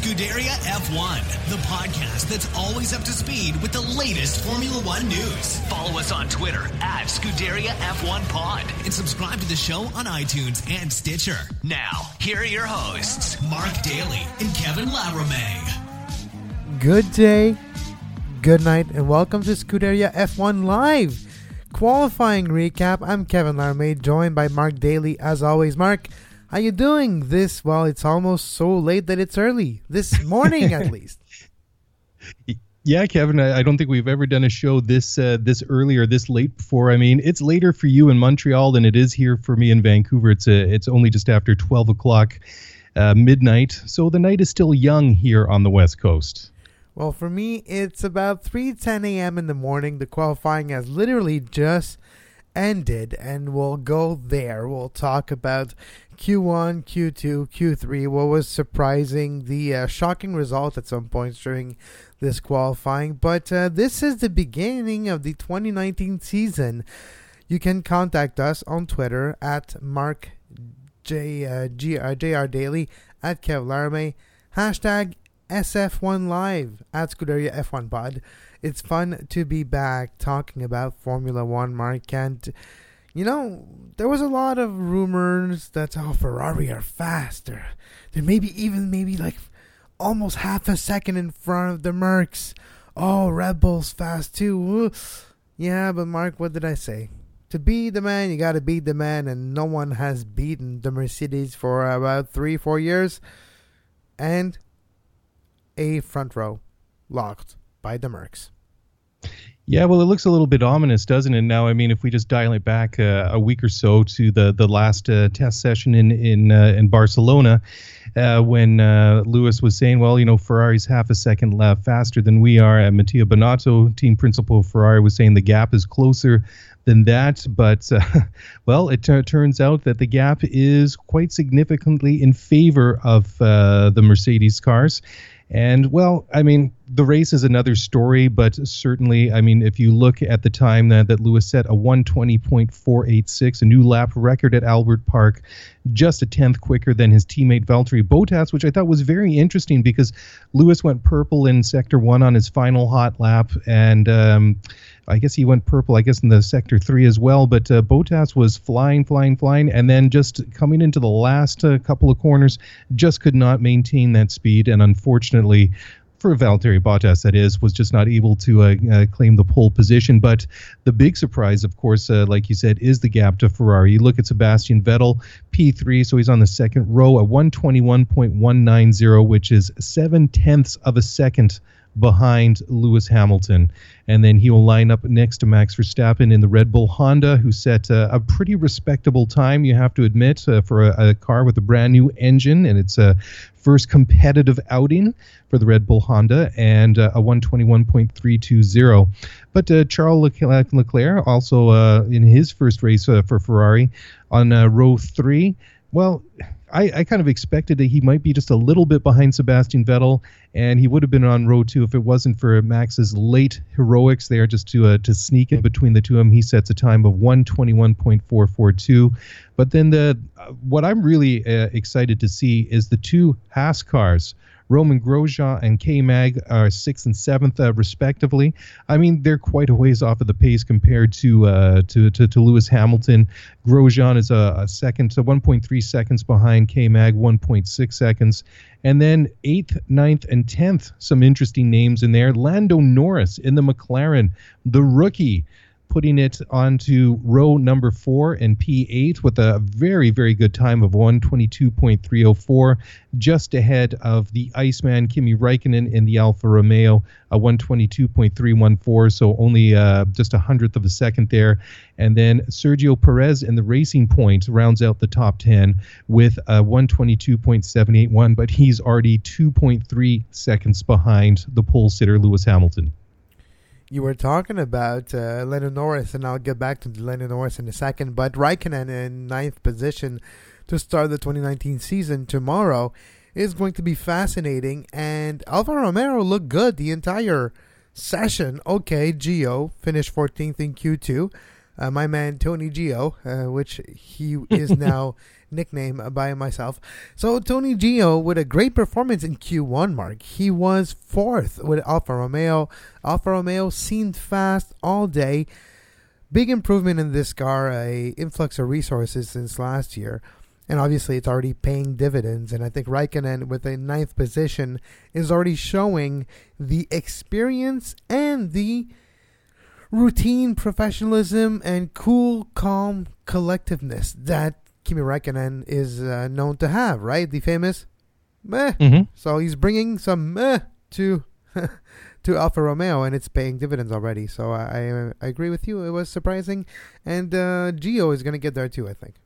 Scuderia F1, the podcast that's always up to speed with the latest Formula One news. Follow us on Twitter at Scuderia F1 Pod and subscribe to the show on iTunes and Stitcher. Now, here are your hosts, Mark Daly and Kevin Laramee. Good day, good night, and welcome to Scuderia F1 Live qualifying recap. I'm Kevin Laramee, joined by Mark Daly. As always, Mark, how you doing? This well, it's almost so late that it's early. This morning, at least. Yeah, Kevin, I, I, don't think we've ever done a show this uh, this early or this late before. I mean, it's later for you in Montreal than it is here for me in Vancouver. It's a, uh, it's only just after twelve o'clock uh, midnight, so the night is still young here on the West Coast. Well, for me, it's about 3:10 a.m. in the morning. The qualifying has literally just ended, and we'll go there. We'll talk about Q1, Q2, Q3. What was surprising, the uh, shocking result at some points during this qualifying. But uh, this is the beginning of the 2019 season. You can contact us on Twitter at Mark J, uh, uh, Daly, at Kev hashtag SF1 Live at Scuderia F1 Pod. It's fun to be back talking about Formula One, Mark. And, you know, there was a lot of rumors that, oh, Ferrari are faster. They're maybe even, maybe like almost half a second in front of the Mercs. Oh, Red Bull's fast too. Yeah, but Mark, what did I say? To be the man, you got to beat the man, and no one has beaten the Mercedes for about three, four years. And a front row locked by the Mercs. Yeah, well, it looks a little bit ominous, doesn't it? Now, I mean, if we just dial it back uh, a week or so to the the last uh, test session in in uh, in Barcelona, uh, when uh, Lewis was saying, "Well, you know, Ferrari's half a second left faster than we are," and Mattia Binotto, team principal of Ferrari, was saying the gap is closer than that. But uh, well, it t- turns out that the gap is quite significantly in favor of the Mercedes cars. And well, I mean, the race is another story, but certainly, I mean, if you look at the time that, that Lewis set a 120.486, a new lap record at Albert Park, just a tenth quicker than his teammate Valtteri Bottas, which I thought was very interesting because Lewis went purple in sector one on his final hot lap, and um, I guess he went purple, I guess, in the sector three as well. But uh, Bottas was flying, flying, flying, and then just coming into the last uh, couple of corners, just could not maintain that speed. And unfortunately, for Valtteri Bottas, that is, was just not able to uh, uh, claim the pole position. But the big surprise, of course, uh, like you said, is the gap to Ferrari. You look at Sebastian Vettel, P3, so he's on the second row at 121.190, which is seven tenths of a second behind Lewis Hamilton. And then he will line up next to Max Verstappen in the Red Bull Honda, who set uh, a pretty respectable time, you have to admit, uh, for a, a, car with a brand new engine. And it's a first competitive outing for the Red Bull Honda and uh, a 121.320. But uh, Charles Leclerc, also uh, in his first race uh, for Ferrari on row three, well, I, I, kind of expected that he might be just a little bit behind Sebastian Vettel, and he would have been on row two if it wasn't for Max's late heroics there, just to uh, to sneak in between the two of them. He sets a time of 121.442. But then the uh, what I'm really uh, excited to see is the two Haas cars Romain Grosjean and K Mag are sixth and seventh, uh, respectively. I mean, they're quite a ways off of the pace compared to uh, to, to, to Lewis Hamilton. Grosjean is a, a second, so 1.3 seconds behind K Mag, 1.6 seconds. And then eighth, ninth, and tenth, some interesting names in there. Lando Norris in the McLaren, the rookie putting it onto row number four and P8 with a very, very good time of 122.304, just ahead of the Iceman Kimi Raikkonen in the Alfa Romeo, a 122.314, so only uh, just a hundredth of a second there. And then Sergio Perez in the Racing Point rounds out the top 10 with a 122.781, but he's already 2.3 seconds behind the pole sitter Lewis Hamilton you were talking about uh, Lennon Norris, and I'll get back to Lennon Norris in a second. But Raikkonen in ninth position to start the 2019 season tomorrow is going to be fascinating. And Alfa Romeo looked good the entire session. Okay, Gio finished 14th in Q2. Uh, my man Tony Gio, uh, which he is now nicknamed by myself. So Tony Gio with a great performance in Q1, Mark. He was fourth with Alfa Romeo. Alfa Romeo seemed fast all day. Big improvement in this car, a influx of resources since last year. And obviously, it's already paying dividends. And I think Raikkonen, with a ninth position, is already showing the experience and the routine professionalism and cool, calm collectiveness that Kimi Raikkonen is uh, known to have, right? The famous meh. Mm-hmm. So he's bringing some meh to to Alfa Romeo, and it's paying dividends already. So I I, I agree with you. It was surprising, and uh, Gio is going to get there too. I think.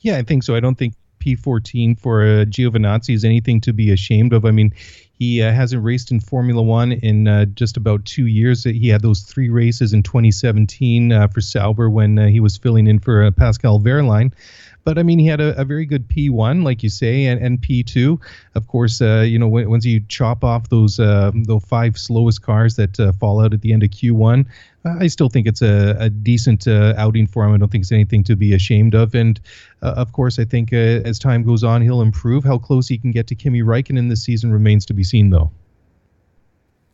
Yeah, I think so. I don't think P14 for uh, Giovinazzi is anything to be ashamed of. I mean, he uh, hasn't raced in Formula One in uh, just about two years. He had those three races in 2017 uh, for Sauber when uh, he was filling in for uh, Pascal Wehrlein. But I mean, he had a, a, very good P1, like you say, and, and P2. Of course, uh, you know, when, once you chop off those uh, those five slowest cars that uh, fall out at the end of Q1, I still think it's a, a decent uh, outing for him. I don't think it's anything to be ashamed of. And uh, of course, I think uh, as time goes on, he'll improve. How close he can get to Kimi Raikkonen this season remains to be seen, though.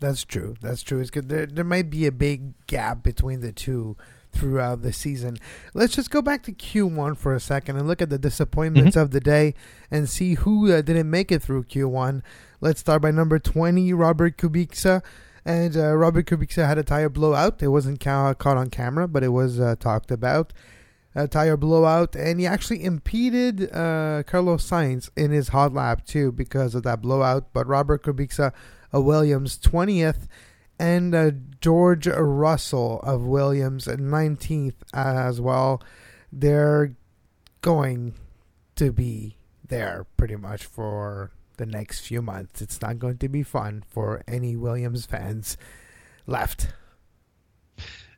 That's true. That's true. It's good. There, there might be a big gap between the two throughout the season. Let's just go back to Q1 for a second and look at the disappointments mm-hmm. of the day and see who uh, didn't make it through Q1. Let's start by number 20, Robert Kubica. And uh, Robert Kubica had a tire blowout. It wasn't ca- caught on camera, but it was uh, talked about. A tire blowout, and he actually impeded uh, Carlos Sainz in his hot lap too because of that blowout. But Robert Kubica, a Williams 20th, and uh, George Russell of Williams at 19th as well. They're going to be there pretty much for the next few months. It's not going to be fun for any Williams fans left.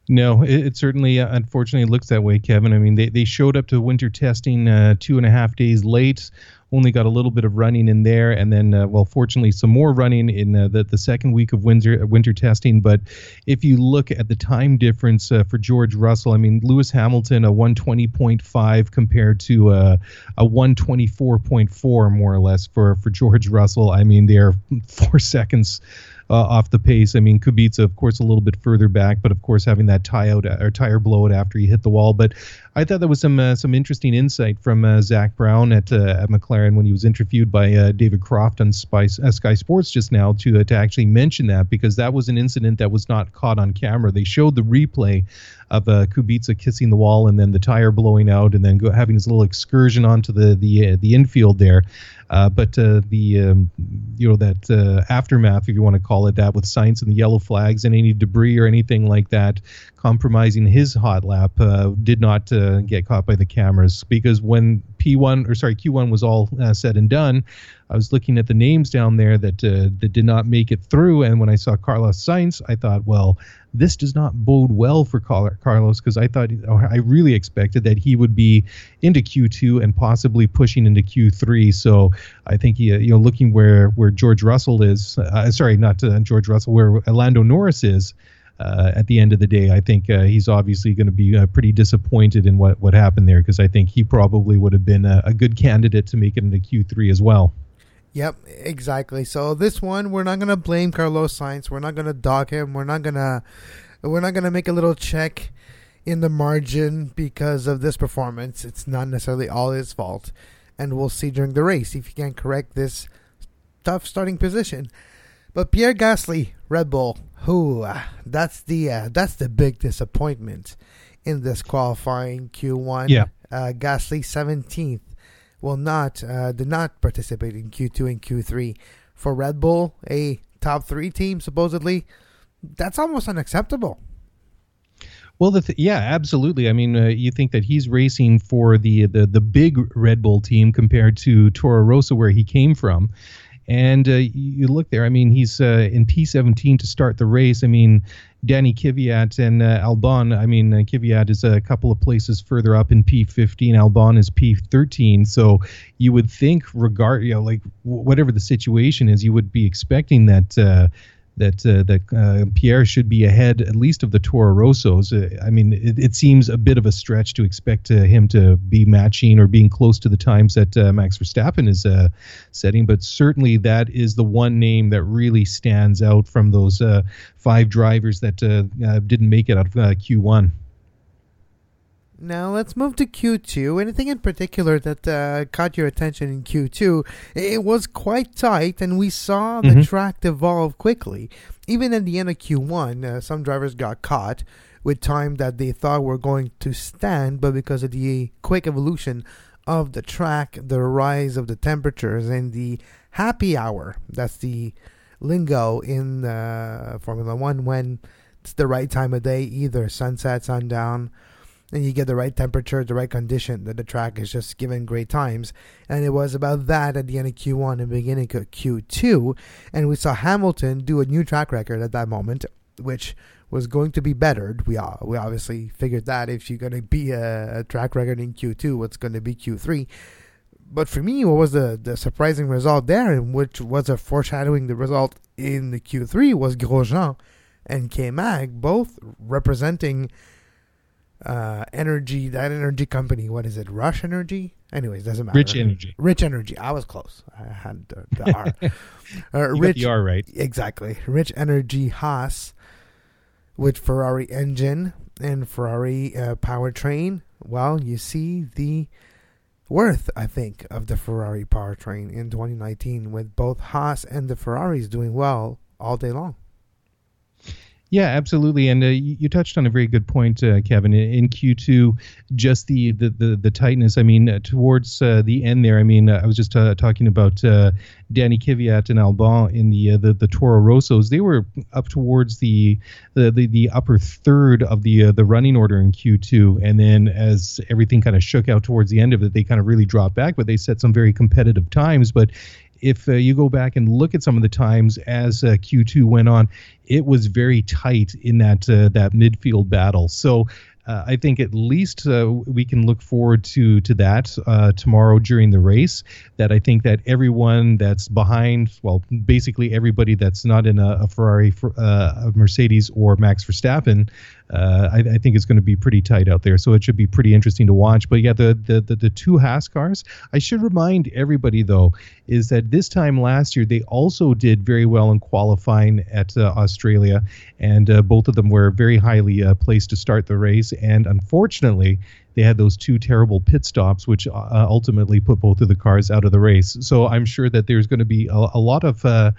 No, it, it certainly, uh, unfortunately, looks that way, Kevin. I mean, they, they showed up to winter testing uh, two and a half days late only got a little bit of running in there, and then, uh, well, fortunately, some more running in uh, the the second week of winter winter testing. But if you look at the time difference uh, for George Russell, I mean, Lewis Hamilton a 120.5 compared to uh, a 124.4 more or less for for George Russell. I mean, they're four seconds uh, off the pace. I mean, Kubica, of course, a little bit further back, but of course, having that tie out or tire blowout after he hit the wall. But I thought there was some uh, some interesting insight from uh, Zak Brown at uh, at McLaren when he was interviewed by uh, David Croft on Spice, uh, Sky Sports just now to to actually mention that because that was an incident that was not caught on camera. They showed the replay of uh, Kubica kissing the wall and then the tire blowing out and then go, having his little excursion onto the the uh, the infield there. Uh, but uh, the um, you know that uh, aftermath, if you want to call it that, with Sainz and the yellow flags and any debris or anything like that, compromising his hot lap, uh, did not get caught by the cameras because when P1 or sorry Q1 was all said and done, I was looking at the names down there that that did not make it through, and when I saw Carlos Sainz, I thought, well, this does not bode well for Carlos because I thought I really expected that he would be into Q2 and possibly pushing into Q3. So I think he, you know, looking where where George Russell is, uh, sorry, not uh, George Russell, where Lando Norris is. Uh, at the end of the day, I think uh, he's obviously going to be uh, pretty disappointed in what, what happened there because I think he probably would have been a, a good candidate to make it into Q3 as well. Yep, exactly. So this one, we're not gonna blame Carlos Sainz. We're not gonna dog him. We're not gonna, we're not gonna make a little check in the margin because of this performance. It's not necessarily all his fault, and we'll see during the race if he can correct this tough starting position. But Pierre Gasly, Red Bull, who uh, that's the uh, that's the big disappointment in this qualifying Q1. Yeah, uh, Gasly seventeenth will not uh, did not participate in Q2 and Q3 for Red Bull, a top three team supposedly. That's almost unacceptable. Well, the th- yeah, absolutely. I mean, uh, you think that he's racing for the, the the big Red Bull team compared to Toro Rosso, where he came from, and uh, you look there. I mean, he's uh, in P17 to start the race. I mean, Danny Kvyat and uh, Albon. I mean, uh, Kvyat is a couple of places further up in P15. Albon is P13. So you would think, regard, you know, like w- whatever the situation is, you would be expecting that. That uh, that uh, Pierre should be ahead at least of the Toro Rossos. Uh, I mean, it, it, seems a bit of a stretch to expect uh, him to be matching or being close to the times that uh, Max Verstappen is uh, setting, but certainly that is the one name that really stands out from those five drivers that didn't make it out of Q1. Now let's move to Q2. Anything in particular that uh, caught your attention in Q2? It was quite tight, and we saw the mm-hmm. track evolve quickly. Even at the end of Q1, uh, some drivers got caught with time that they thought were going to stand, but because of the quick evolution of the track, the rise of the temperatures, and the happy hour that's the lingo in uh, Formula One when it's the right time of day, either sunset, sundown and you get the right temperature, the right condition, that the track is just given great times. And it was about that at the end of Q1 and beginning of Q2. And we saw Hamilton do a new track record at that moment, which was going to be bettered. We uh, we obviously figured that if you're going to be a, a, track record in Q2, what's going to be Q3. But for me, what was the, the surprising result there, and which was a foreshadowing the result in the Q3, was Grosjean and K Mag, both representing uh, energy, that energy company. What is it? Rush Energy. Anyways, doesn't matter. Rich Energy. Rich Energy. I was close. I had the, the R. uh, Rich, the R right. Exactly. Rich Energy Haas with Ferrari engine and Ferrari uh, powertrain. Well, you see the worth, I think, of the Ferrari powertrain in 2019 with both Haas and the Ferraris doing well all day long. Yeah, absolutely, and uh, you, touched on a very good point, uh, Kevin. In, in, Q2, just the the the, the tightness. I mean, uh, towards uh, the end there. I mean, uh, I was just uh, talking about Danny Kvyat and Albon in the the, the Toro Rossos. They were up towards the the, the, the upper third of the the running order in Q2, and then as everything kind of shook out towards the end of it, they kind of really dropped back. But they set some very competitive times. But if uh, you go back and look at some of the times as uh, Q2 went on, it was very tight in that uh, that midfield battle. So uh, I think at least uh, we can look forward to to that uh, tomorrow during the race. That I think that everyone that's behind, well, basically everybody that's not in a, a Ferrari, uh, a Mercedes, or Max Verstappen, uh, I, I, think it's going to be pretty tight out there. So it should be pretty interesting to watch. But yeah, the the the, the two Haas cars. I should remind everybody though is that this time last year they also did very well in qualifying at uh, Australia, and both of them were very highly placed to start the race and unfortunately, they had those two terrible pit stops, which uh, ultimately put both of the cars out of the race. So I'm sure that there's going to be a, a lot of uh,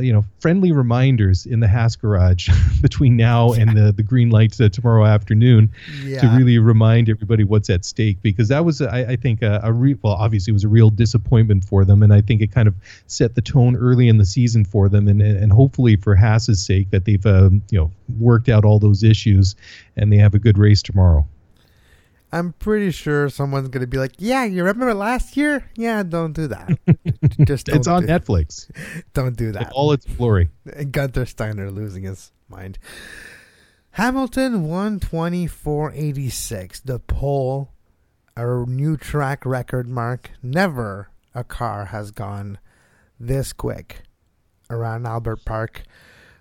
you know friendly reminders in the Haas garage between now and the the green light uh, tomorrow afternoon yeah. to really remind everybody what's at stake because that was I, I think a, a re- well obviously it was a real disappointment for them and I think it kind of set the tone early in the season for them and and hopefully for Haas's sake that they've uh, you know worked out all those issues and they have a good race tomorrow. I'm pretty sure someone's gonna be like, "Yeah, you remember last year? Yeah, don't do that. Just it's on do, Netflix. Don't do that. all its glory. Gunther Steiner losing his mind. Hamilton 124.86, the pole, a new track record mark. Never a car has gone this quick around Albert Park.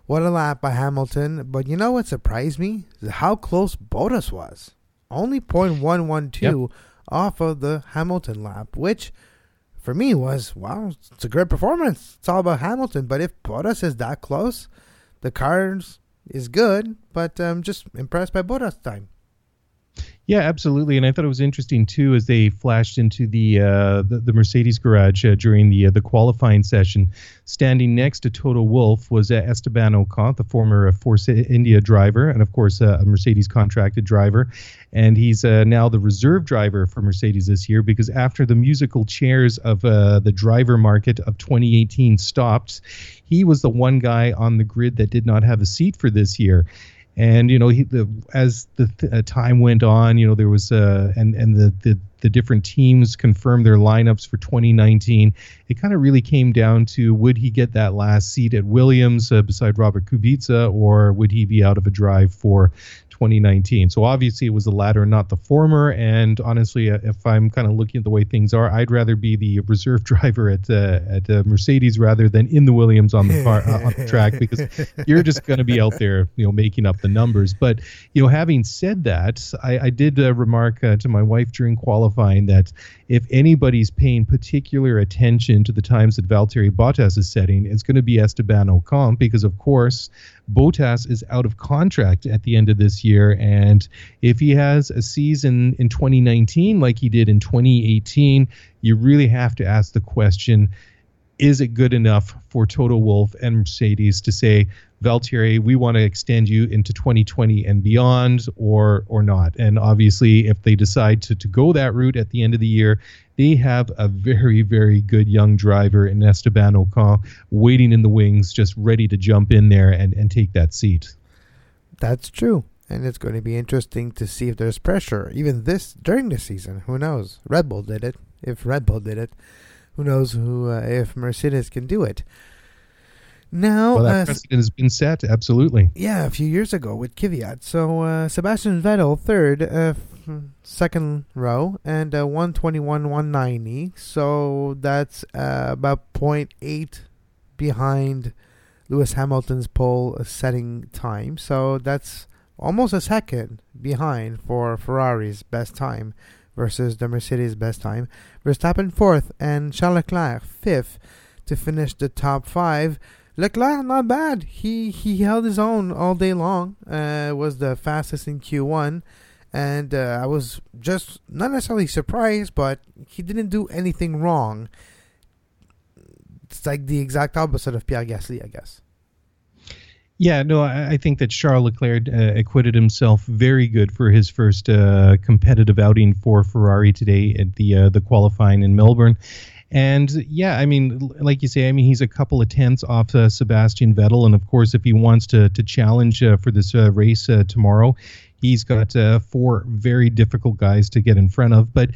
What a lap by Hamilton! But you know what surprised me? How close Bottas was only 0.112 yep. off of the Hamilton lap, which for me was, wow, it's a great performance. It's all about Hamilton. But if Bottas is that close, the cars is good, but I'm um, just impressed by Bottas' time. Yeah, absolutely. And I thought it was interesting too as they flashed into the uh, the, the, Mercedes garage uh, during the uh, the qualifying session. Standing next to Toto Wolff was uh, Esteban Ocon, the former uh, Force India driver, and of course uh, a Mercedes contracted driver. And he's now the reserve driver for Mercedes this year because after the musical chairs of the driver market of 2018 stopped, he was the one guy on the grid that did not have a seat for this year and you know he the as the th- uh, time went on you know there was uh and and the the the different teams confirmed their lineups for 2019, it kind of really came down to would he get that last seat at Williams uh, beside Robert Kubica, or would he be out of a drive for 2019. So obviously it was the latter, not the former. And honestly, uh, if I'm kind of looking at the way things are, I'd rather be the reserve driver at uh, at uh, Mercedes rather than in the Williams on the car, uh, on the track because you're just going to be out there, you know, making up the numbers. But you know, having said that, I, I did uh, remark uh, to my wife during qualifying that if anybody's paying particular attention to the times that Valtteri Bottas is setting, it's going to be Esteban Ocon because, of course, Bottas is out of contract at the end of this year. And if he has a season in 2019 like he did in 2018, you really have to ask the question is it good enough for Toto Wolff and Mercedes to say, Valtteri, we want to extend you into 2020 and beyond, or or not? And obviously, if they decide to, to go that route at the end of the year, they have a very, very good young driver in Esteban Ocon waiting in the wings, just ready to jump in there and, and take that seat. That's true. And it's going to be interesting to see if there's pressure, even this during the season. Who knows? Red Bull did it. If Red Bull did it, who knows who uh, if Mercedes can do it? Now, well, that uh, precedent has been set. Absolutely. Yeah, a few years ago with Kvyat. So uh, Sebastian Vettel third, uh, second row, and uh, 121, 190. So that's uh, about 0.8 behind Lewis Hamilton's pole setting time. So that's almost a second behind for Ferrari's best time versus the Mercedes best time. Verstappen fourth and Charles Leclerc fifth to finish the top five. Leclerc not bad. He he held his own all day long. Uh, was the fastest in Q1, and uh, I was just not necessarily surprised, but he didn't do anything wrong. It's like the exact opposite of Pierre Gasly, I guess. Yeah, no, I, I think that Charles Leclerc uh, acquitted himself very good for his first uh, competitive outing for Ferrari today at the uh, the qualifying in Melbourne. And yeah, I mean, like you say, I mean, he's a couple of tenths off uh, Sebastian Vettel, and of course, if he wants to to challenge uh, for this uh, race uh, tomorrow, he's got uh, four very difficult guys to get in front of. But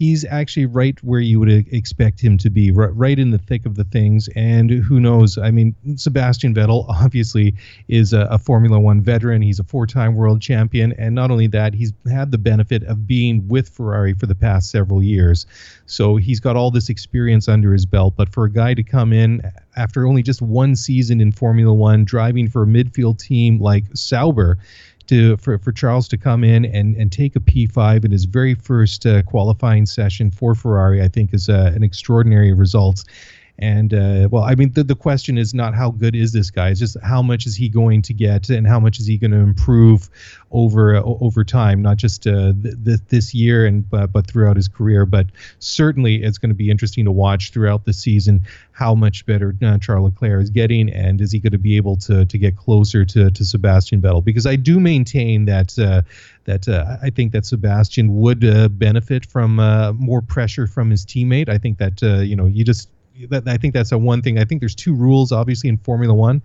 he's actually right where you would expect him to be, right, right in the thick of the things. And who knows? I mean, Sebastian Vettel obviously is a, a Formula One veteran. He's a four time world champion. And not only that, he's had the benefit of being with Ferrari for the past several years. So he's got all this experience under his belt. But for a guy to come in after only just one season in Formula One, driving for a midfield team like Sauber, to for, for Charles to come in and, and take a P5 in his very first uh, qualifying session for Ferrari, I think is uh, an extraordinary result. And uh, well, I mean, the, the question is not how good is this guy; it's just how much is he going to get, and how much is he going to improve over uh, over time, not just uh, th- th- this year and but, but throughout his career. But certainly, it's going to be interesting to watch throughout the season how much better uh, Charles Leclerc is getting, and is he going to be able to to get closer to to Sebastian Vettel? Because I do maintain that uh, that uh, I think that Sebastian would uh, benefit from uh, more pressure from his teammate. I think that uh, you know you just that, I think that's a one thing. I think there's two rules, obviously, in Formula One.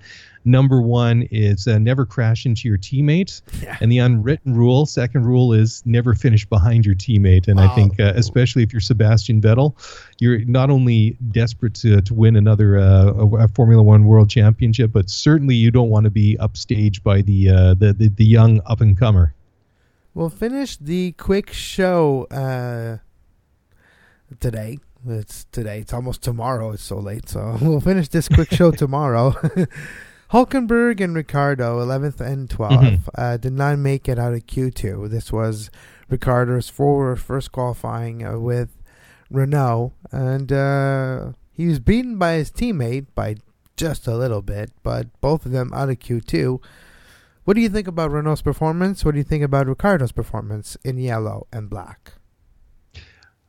Number one is uh, never crash into your teammate, yeah. and the unwritten rule, second rule, is never finish behind your teammate. And wow. I think, uh, especially if you're Sebastian Vettel, you're not only desperate to, to win another uh, a Formula One World Championship, but certainly you don't want to be upstaged by the uh, the, the, the young up and comer. We'll finish the quick show uh, today it's today. It's almost tomorrow. It's so late. So we'll finish this quick show tomorrow. Hulkenberg and Ricciardo, 11th and 12th, mm-hmm. uh, did not make it out of Q2. This was Ricciardo's forward first qualifying uh, with Renault, and uh, he was beaten by his teammate by just a little bit, but both of them out of Q2. What do you think about Renault's performance? What do you think about Ricciardo's performance in yellow and black?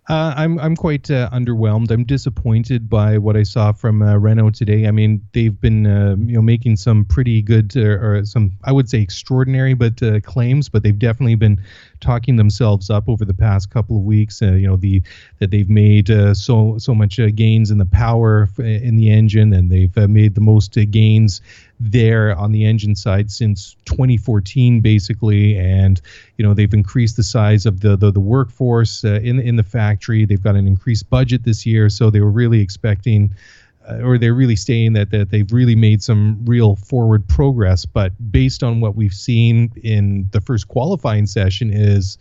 Uh, I'm I'm quite uh, underwhelmed. I'm disappointed by what I saw from uh, Renault today. I mean, they've been uh, you know making some pretty good uh, or some I would say extraordinary but uh, claims, but they've definitely been talking themselves up over the past couple of weeks. you know the that they've made so so much gains in the power in the engine, and they've made the most gains there on the engine side since 2014, basically. And you know they've increased the size of the the, the workforce uh, in in the factory. They've got an increased budget this year, so they were really expecting. Uh, or they're really saying that, that they've really made some real forward progress. But based on what we've seen in the first qualifying session, is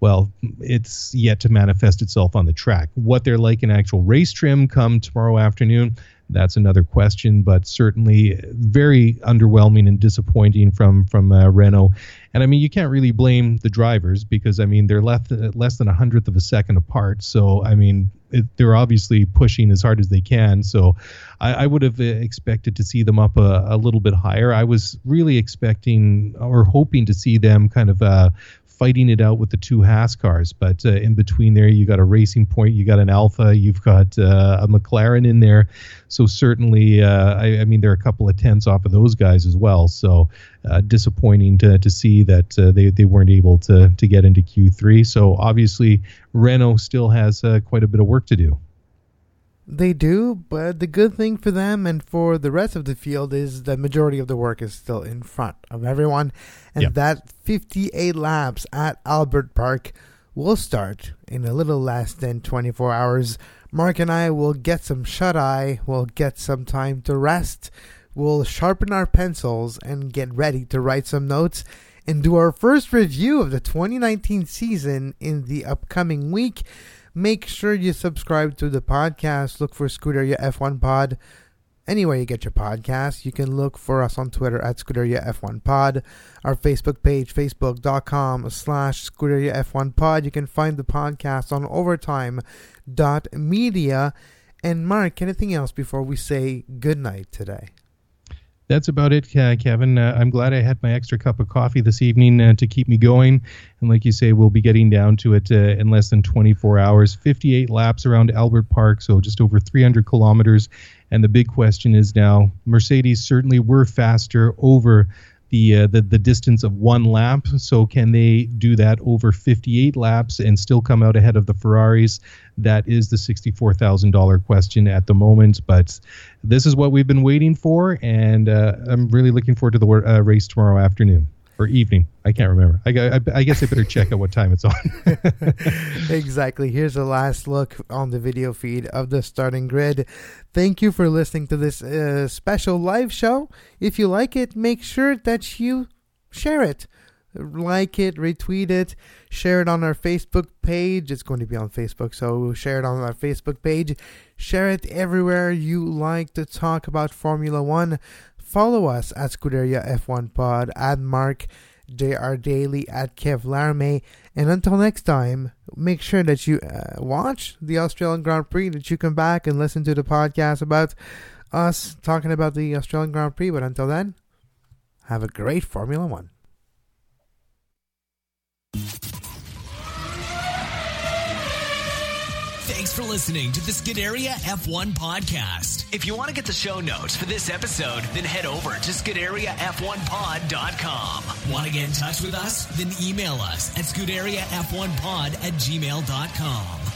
well, it's yet to manifest itself on the track. What they're like in actual race trim come tomorrow afternoon, that's another question, but certainly very underwhelming and disappointing from from uh, Renault. And I mean, you can't really blame the drivers because I mean they're left less than a hundredth of a second apart. So I mean, it, they're obviously pushing as hard as they can. So I, I would have uh, expected to see them up a, a, little bit higher. I was really expecting or hoping to see them kind of uh, fighting it out with the two Haas cars. But uh, in between there, you got a Racing Point, you got an Alfa, you've got uh, a McLaren in there. So certainly, uh, I, I, mean, there are a couple of tenths off of those guys as well. So uh, disappointing to, to see that uh, they, they weren't able to, to get into Q3. So obviously, Renault still has quite a bit of work to do. They do, but the good thing for them and for the rest of the field is the majority of the work is still in front of everyone. And yep. that 58 laps at Albert Park will start in a little less than 24 hours. Mark and I will get some shut eye, we'll get some time to rest, we'll sharpen our pencils and get ready to write some notes and do our first review of the 2019 season in the upcoming week. Make sure you subscribe to the podcast. Look for Scuderia F1 Pod. Anywhere you get your podcast, you can look for us on Twitter at Scuderia F1 Pod. Our Facebook page, facebook.com slash Scuderia F1 Pod. You can find the podcast on overtime.media. And Mark, anything else before we say goodnight today? That's about it, Kevin. Uh, I'm glad I had my extra cup of coffee this evening uh, to keep me going. And like you say, we'll be getting down to it uh, in less than 24 hours. 58 laps around Albert Park, so just over 300 kilometers. And the big question is now Mercedes certainly were faster over the, uh, the the distance of one lap. So can they do that over 58 laps and still come out ahead of the Ferraris? That is the $64,000 question at the moment. But this is what we've been waiting for, and uh, I'm really looking forward to the uh, race tomorrow afternoon or evening. I can't remember. I, I, I, guess I better check out what time it's on. exactly. Here's a last look on the video feed of the starting grid. Thank you for listening to this uh, special live show. If you like it, make sure that you share it. Like it, retweet it, share it on our Facebook page. It's going to be on Facebook, so share it on our Facebook page. Share it everywhere you like to talk about Formula One. Follow us at Scuderia F1 Pod, at Mark JR Daly, at Kev Larme. And until next time, make sure that you uh, watch the Australian Grand Prix, that you come back and listen to the podcast about us talking about the Australian Grand Prix. But until then, have a great Formula One. Thanks for listening to the Scuderia F1 podcast. If you want to get the show notes for this episode, then head over to ScuderiaF1pod.com. Want to get in touch with us? Then email us at ScuderiaF1pod at gmail.com.